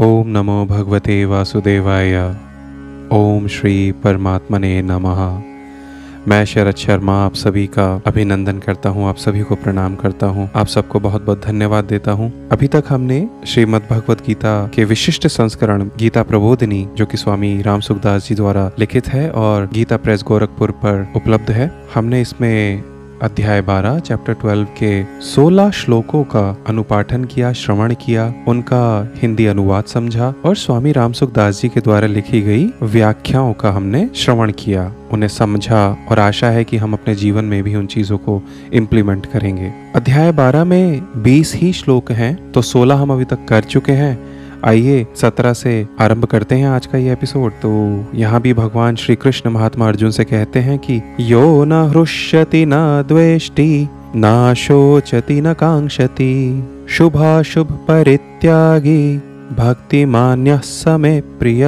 ओम नमो भगवते वासुदेवाय। ओम श्री परमात्मने नमः। मैं शरद शर्मा, आप सभी का अभिनंदन करता हूँ, आप सभी को प्रणाम करता हूँ, आप सबको बहुत बहुत धन्यवाद देता हूँ। अभी तक हमने श्रीमद् भगवत गीता के विशिष्ट संस्करण, गीता प्रबोधिनी, जो कि स्वामी राम सुखदास जी द्वारा लिखित है और गीता प्रेस गोरखपुर पर उपलब्ध है, हमने इसमें अध्याय 12 चैप्टर 12 के 16 श्लोकों का अनुपाठन किया, श्रवण किया, उनका हिंदी अनुवाद समझा और स्वामी रामसुख दास जी के द्वारा लिखी गई व्याख्याओं का हमने श्रवण किया। उन्हें समझा और आशा है कि हम अपने जीवन में भी उन चीज़ों को इम्प्लीमेंट करेंगे। अध्याय 12 में 20 ही श्लोक हैं तो 16 हम अभी तक कर चुके हैं। आइए सत्रह से आरंभ करते हैं आज का ये एपिसोड। तो यहाँ भी भगवान श्री कृष्ण महात्मा अर्जुन से कहते हैं कि, यो न हृष्यति, न द्वेष्टि, न शोचति, न कांक्षति, शुभाशुभ परित्यागी भक्ति मान्य समय प्रिय।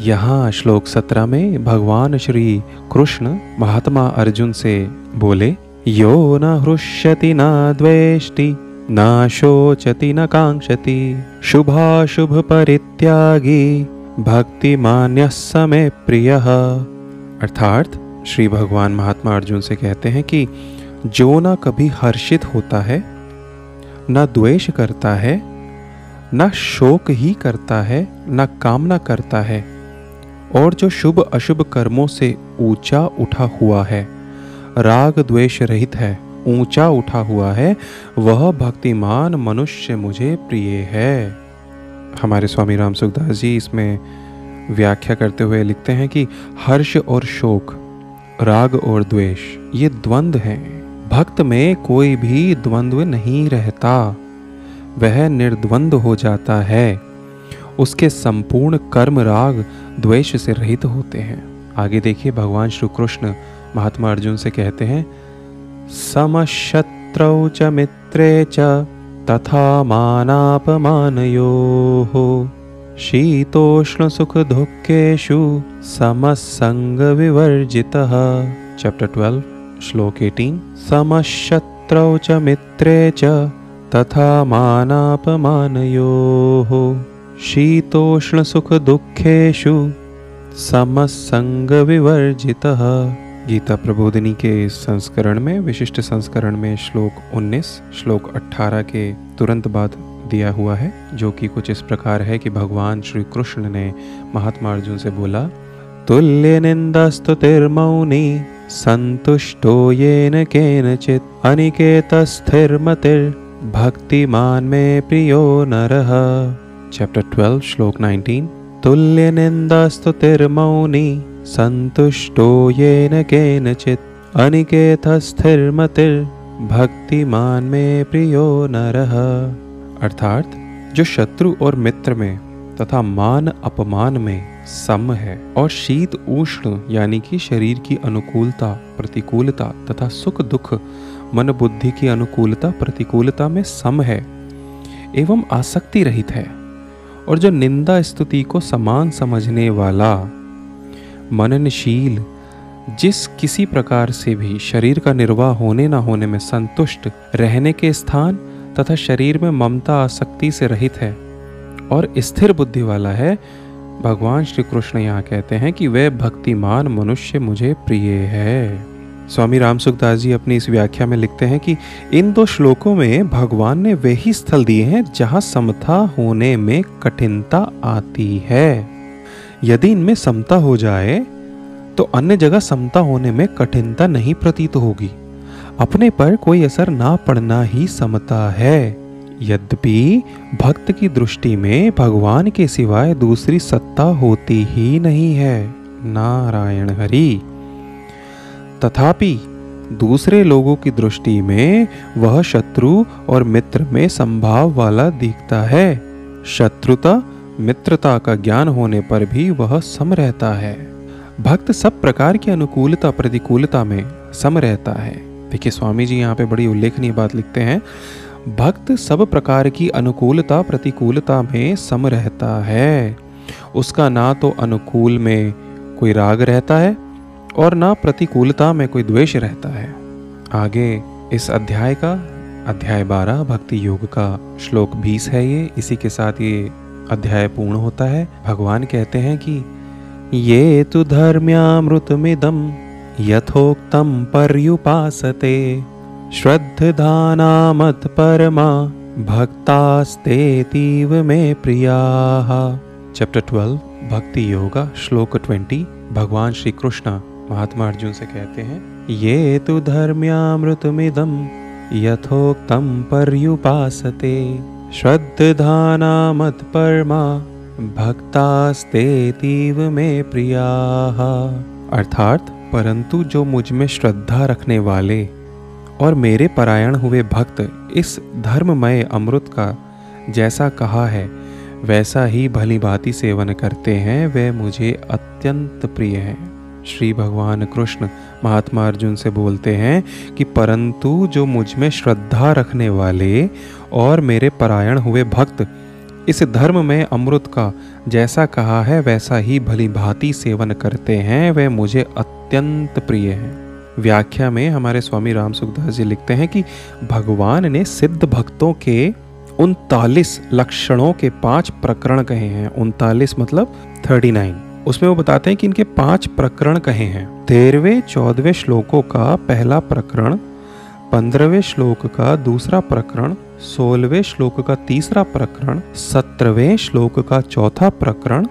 यहाँ श्लोक सत्रह में भगवान श्री कृष्ण महात्मा अर्जुन से बोले, यो न हृष्यति, न द्वेष्टि न शोचति, न शुभाशुभ परित्यागी भक्ति मान्य समय प्रिय। अर्थात, श्री भगवान महात्मा अर्जुन से कहते हैं कि जो ना कभी हर्षित होता है, न द्वेष करता है, न शोक ही करता है, न कामना करता है, और जो शुभ अशुभ कर्मों से ऊँचा उठा हुआ है, राग द्वेष रहित है ऊँचा उठा हुआ है, वह भक्तिमान मनुष्य मुझे प्रिय है। हमारे स्वामी राम सुखदास जी इसमें व्याख्या करते हुए लिखते हैं कि हर्ष और शोक, राग और द्वेष, ये द्वंद्व हैं। भक्त में कोई भी द्वंद्व नहीं रहता। वह निर्द्वंद हो जाता है। उसके संपूर्ण कर्म राग द्वेष से रहित होते हैं। आगे देखिए, भगवान श्री कृष्ण महात्मा अर्जुन से कहते हैं समशत्रौ च मित्रे च तथा मानापमानयोः। शीतोष्णसुखदुःखेषु समसङ्गविवर्जितः। चैप्टर 12 श्लोक 18 समशत्रौ च मित्रे च तथा मानापमानयोः। शीतोष्णसुखदुःखेषु समसङ्गविवर्जितः। गीता प्रबोधिनी के संस्करण में, विशिष्ट संस्करण में श्लोक 19 श्लोक 18 के तुरंत बाद दिया हुआ है, जो कि कुछ इस प्रकार है कि भगवान श्री कृष्ण ने महात्मा अर्जुन से बोला, तुल्य निंदस्तुतिर्मौनी संतुष्टो येन केनचित मतिर, भक्तिमान में प्रियो नरः। चैप्टर 12 श्लोक 19 तुल्य निंदस्तुतिर्मौनी संतुष्टो येन केनचित् अनिकेतस्थिर्मतिर् भक्तिमान में प्रियो नरः। अर्थात, जो शत्रु और मित्र में तथा मान अपमान में सम है और शीत उष्ण यानी कि शरीर की अनुकूलता, प्रतिकूलता तथा सुख दुख, मन बुद्धि की अनुकूलता, प्रतिकूलता में सम है, एवं आसक्ति रहित है। और जो निंदा स्तुति को समान समझने वाला मननशील, जिस किसी प्रकार से भी शरीर का निर्वाह होने न होने में संतुष्ट रहने के स्थान तथा शरीर में ममता आसक्ति से रहित है और स्थिर बुद्धि वाला है, भगवान श्री कृष्ण यहाँ कहते हैं कि वह भक्तिमान मनुष्य मुझे प्रिय है। स्वामी राम सुखदास जी अपनी इस व्याख्या में लिखते हैं कि इन दो श्लोकों में भगवान ने वही स्थल दिए हैं जहाँ समता होने में कठिनता आती है। यदि इनमें समता हो जाए तो अन्य जगह समता होने में कठिनता नहीं प्रतीत होगी। अपने पर कोई असर ना पड़ना ही समता है। यद्यपि भक्त की दृष्टि में भगवान के सिवाय दूसरी सत्ता होती ही नहीं है, नारायण हरि। तथापि दूसरे लोगों की दृष्टि में वह शत्रु और मित्र में संभाव वाला दिखता है। शत्रुता मित्रता का ज्ञान होने पर भी वह सम रहता है। भक्त सब प्रकार की अनुकूलता प्रतिकूलता में सम रहता है। देखिए स्वामी जी यहाँ पे बड़ी उल्लेखनीय बात लिखते हैं। भक्त सब प्रकार की अनुकूलता प्रतिकूलता में सम रहता है। उसका ना तो अनुकूल में कोई राग रहता है और ना प्रतिकूलता में कोई द्वेष रहता है। आगे इस अध्याय का, अध्याय 12 भक्ति योग का श्लोक 20 है ये। इसी के साथ ये अध्याय पूर्ण होता है। भगवान कहते हैं कि, ये तो धर्म्यामृतमिदम यथोक्तम पर्युपासते श्रद्धानामत परमा भक्तास्तेतीव में प्रिया। चैप्टर 12 भक्ति योगा श्लोक 20 भगवान श्री कृष्ण महात्मा अर्जुन से कहते हैं, ये तो धर्म्यामृतमिदम यथोक्तम पर्युपासते श्रद्धानामत परमा भक्तास्तेतीव में प्रिया। अर्थात, परंतु जो मुझमें श्रद्धा रखने वाले और मेरे परायण हुए भक्त इस धर्ममय अमृत का जैसा कहा है, वैसा ही भली भांति सेवन करते हैं, वे मुझे अत्यंत प्रिय हैं। श्री भगवान कृष्ण महात्मा अर्जुन से बोलते हैं कि परंतु जो मुझमें श्रद्धा रखने वाले और मेरे परायण हुए भक्त इस धर्म में अमृत का जैसा कहा है, वैसा ही भली भांति सेवन करते हैं, वे मुझे अत्यंत प्रिय हैं। व्याख्या में हमारे स्वामी राम सुखदास जी लिखते हैं कि भगवान ने सिद्ध भक्तों के उनतालीस लक्षणों के पाँच प्रकरण कहे हैं। उनतालीस मतलब थर्टी नाइन। उसमें वो बताते हैं कि इनके पाँच प्रकरण कहे हैं। तेरहवें, चौदहवें श्लोकों का पहला प्रकरण, पंद्रहवें श्लोक का दूसरा प्रकरण, सोलहवें श्लोक का तीसरा प्रकरण, सत्रहवें श्लोक का चौथा प्रकरण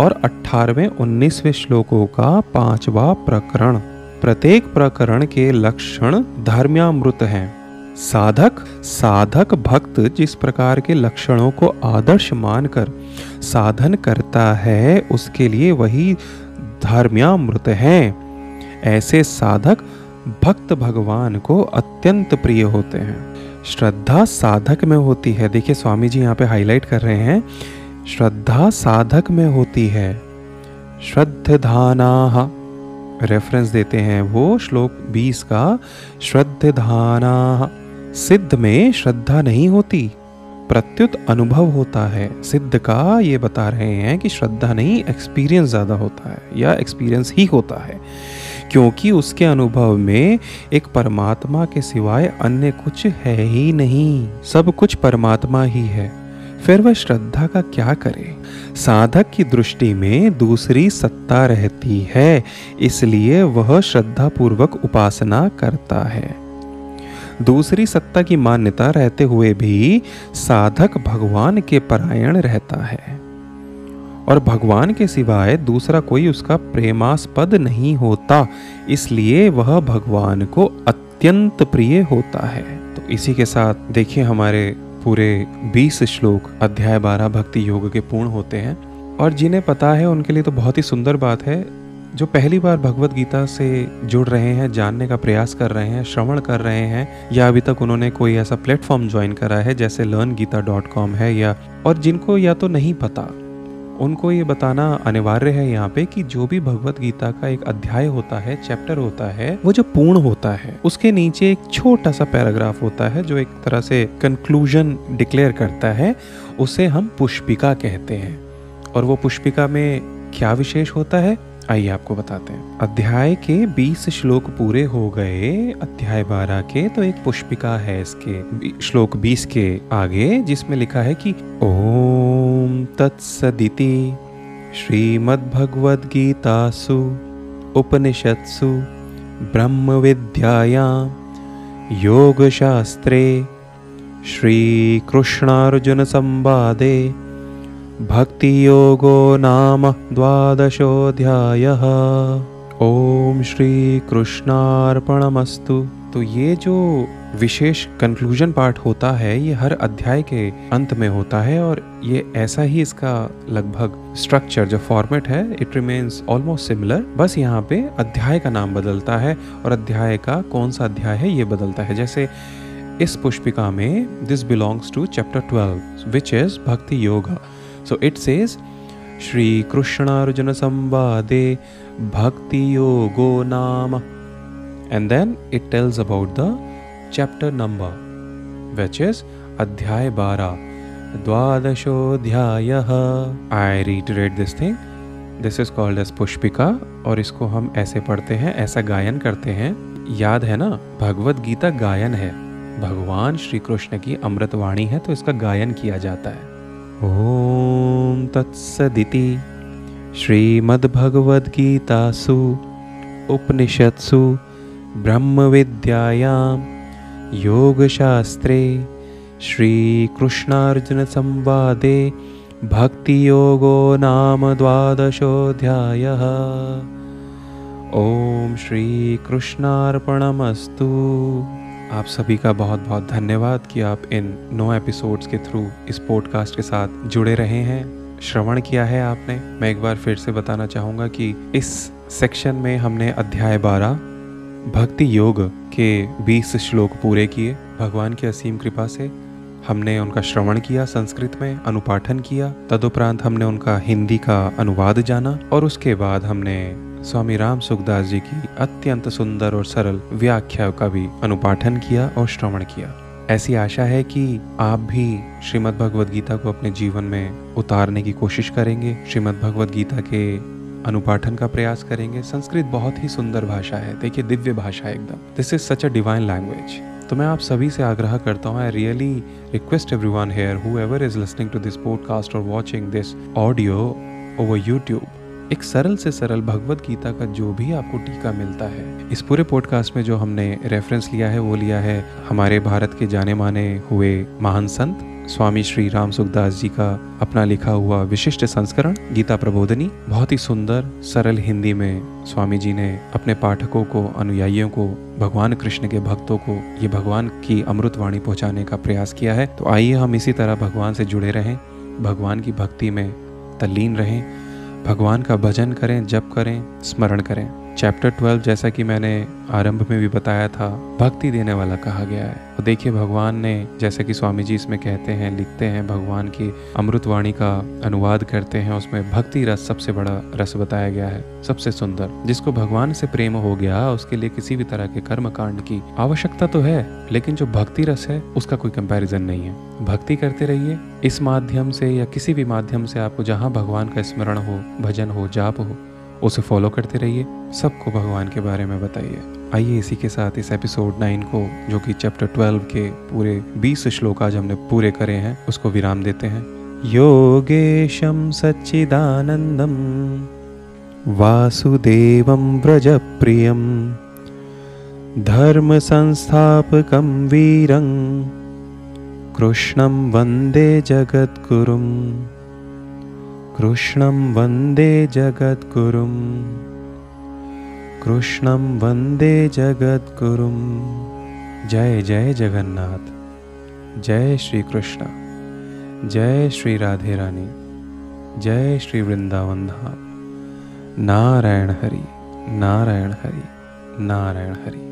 और अठारहवें, उन्नीसवें श्लोकों का पांचवा प्रकरण। प्रत्येक प्रकरण के लक्षण धर्म्यामृत हैं। साधक साधक भक्त जिस प्रकार के लक्षणों को आदर्श मानकर साधन करता है, उसके लिए वही धर्म्यामृत है। ऐसे साधक भक्त भगवान को अत्यंत प्रिय होते हैं। श्रद्धा साधक में होती है। देखिए स्वामी जी यहाँ पे हाईलाइट कर रहे हैं। श्रद्धा साधक में होती है। श्रद्धाना रेफरेंस देते हैं वो श्लोक 20 का। श्रद्धाना सिद्ध में श्रद्धा नहीं होती। प्रत्युत अनुभव होता है। सिद्ध का ये बता रहे हैं कि श्रद्धा नहीं एक्सपीरियंस ज़्यादा होता है, या एक्सपीरियंस ही होता है। क्योंकि उसके अनुभव में एक परमात्मा के सिवाय अन्य कुछ है ही नहीं। सब कुछ परमात्मा ही है। फिर वह श्रद्धा का क्या करे? साधक की दृष्टि में दूसरी सत्ता रहती है, इसलिए वह श्रद्धा पूर्वक उपासना करता है। दूसरी सत्ता की मान्यता रहते हुए भी साधक भगवान के परायण रहता है। और भगवान के सिवाय दूसरा कोई उसका प्रेमास्पद नहीं होता, इसलिए वह भगवान को अत्यंत प्रिय होता है। तो इसी के साथ देखिए हमारे पूरे 20 श्लोक, अध्याय 12 भक्ति योग के पूर्ण होते हैं। और जिन्हें पता है, उनके लिए तो बहुत ही सुंदर बात है। जो पहली बार भगवत गीता से जुड़ रहे हैं, जानने का प्रयास कर रहे हैं, श्रवण कर रहे हैं, या अभी तक उन्होंने कोई ऐसा प्लेटफॉर्म ज्वाइन करा है जैसे लर्न गीता डॉट कॉम है या, और जिनको या तो नहीं पता, उनको ये बताना अनिवार्य है यहाँ पे कि जो भी भगवत गीता का एक अध्याय होता है चैप्टर होता है, वो जो पूर्ण होता है, उसके नीचे एक छोटा सा पैराग्राफ होता है जो एक तरह से कंक्लूजन डिक्लेयर करता है, उसे हम पुष्पिका कहते हैं। और वो पुष्पिका में क्या विशेष होता है? आइए आपको बताते हैं। अध्याय के 20 श्लोक पूरे हो गए, अध्याय 12 के तो एक पुष्पिका है इसके श्लोक 20 के आगे, जिसमें लिखा है कि, ओम तत्सदिति श्रीमद्भगवद्गीतासु उपनिषत्सु ब्रह्म योग शास्त्रे श्री कृष्णार्जुन संवादे भक्तियोगो नाम द्वादशोऽध्यायः। ओम श्री कृष्णार्पणमस्तु तो ये जो विशेष कंक्लूजन पार्ट होता है, ये हर अध्याय के अंत में होता है और ये ऐसा ही इसका लगभग स्ट्रक्चर जो फॉर्मेट है इट रिमेन्स ऑलमोस्ट सिमिलर बस यहाँ पे अध्याय का नाम बदलता है और अध्याय का कौन सा अध्याय है, ये बदलता है। जैसे इस पुष्पिका में this belongs to chapter twelve which is bhakti yoga. So it says Shri Krishna Arjuna संवादे भक्ति योगो नाम and then it tells about the chapter number which is अध्याय 12 द्वादशो अध्याय I reiterate this thing this is called as Pushpika और इसको हम ऐसे पढ़ते हैं, ऐसा गायन करते हैं। याद है ना? भगवत गीता गायन है। भगवान श्री कृष्ण की अमृतवाणी है तो इसका गायन किया जाता है। ओम ॐ तत्सदिति। श्रीमद्भगवद्गीतासु, उपनिषत्सु, ब्रह्मविद्यायां, योगशास्त्रे, श्रीकृष्णार्जुनसंवादे, भक्तियोगो नाम द्वादशोऽध्यायः। ओम श्री कृष्णार्पणमस्तु आप सभी का बहुत बहुत धन्यवाद कि आप इन नौ एपिसोड्स के थ्रू इस पॉडकास्ट के साथ जुड़े रहे हैं। श्रवण किया है आपने? मैं एक बार फिर से बताना चाहूँगा कि इस सेक्शन में हमने अध्याय 12 भक्ति योग के 20 श्लोक पूरे किए। भगवान की असीम कृपा से हमने उनका श्रवण किया, संस्कृत में अनुपाठन किया। तदुपरांत हमने उनका हिंदी का अनुवाद जाना और उसके बाद हमने स्वामी राम सुखदास जी की अत्यंत सुंदर और सरल व्याख्या का भी अनुपाठन किया और श्रवण किया। ऐसी आशा है कि आप भी श्रीमद् भगवद गीता को अपने जीवन में उतारने की कोशिश करेंगे। श्रीमद् भगवद गीता के अनुपाठन का प्रयास करेंगे। संस्कृत बहुत ही सुंदर भाषा है। देखिए, दिव्य भाषा एकदम। This is such a divine language तो मैं आप सभी से आग्रह करता हूँ I really request everyone here who is listening to this podcast और watching this audio over YouTube एक सरल से सरल भगवत गीता का जो भी आपको टीका मिलता है, इस पूरे पॉडकास्ट में जो हमने रेफरेंस लिया है, वो लिया है हमारे भारत के जाने माने हुए महान संत स्वामी श्री राम सुखदास जी का अपना लिखा हुआ विशिष्ट संस्करण, गीता प्रबोधनी। बहुत ही सुंदर, सरल हिंदी में स्वामी जी ने अपने पाठकों को, अनुयायियों को, भगवान कृष्ण के भक्तों को, ये भगवान की अमृतवाणी पहुँचाने का प्रयास किया है। तो आइए हम इसी तरह भगवान से जुड़े रहें, भगवान की भक्ति में तल्लीन रहें। भगवान का भजन करें जप करें स्मरण करें। चैप्टर ट्वेल्व जैसा कि मैंने आरंभ में भी बताया था, भक्ति देने वाला कहा गया है। तो देखिए, भगवान ने, जैसे कि स्वामी जी इसमें कहते हैं, लिखते हैं, भगवान की अमृतवाणी का अनुवाद करते हैं, उसमें भक्ति रस सबसे बड़ा रस बताया गया है, सबसे सुंदर। जिसको भगवान से प्रेम हो गया, उसके लिए किसी भी तरह के कर्म कांड की आवश्यकता तो है, लेकिन जो भक्ति रस है, उसका कोई कंपैरिजन नहीं है। भक्ति करते रहिए, इस माध्यम से या किसी भी माध्यम से आपको जहाँ भगवान का स्मरण हो, भजन हो, जाप हो उसे फॉलो करते रहिए। सबको भगवान के बारे में बताइए। आइए इसी के साथ इस एपिसोड नाइन को, जो कि चैप्टर ट्वेल्व के पूरे बीस श्लोक आज हमने पूरे करे हैं, उसको विराम देते हैं। योगेशम सच्चिदानंदम वासुदेवं व्रजप्रियं, धर्मसंस्थापकं वीरं, कृष्णं वंदे जगद्गुरुम्। कृष्णं वंदे जगद्गुरुं। कृष्णं वंदे जगद्गुरुं। जय जय जगन्नाथ। जय श्री कृष्ण जय श्री राधे रानी। जय श्री वृंदावन धाम। नारायण हरि नारायण हरि नारायण हरि।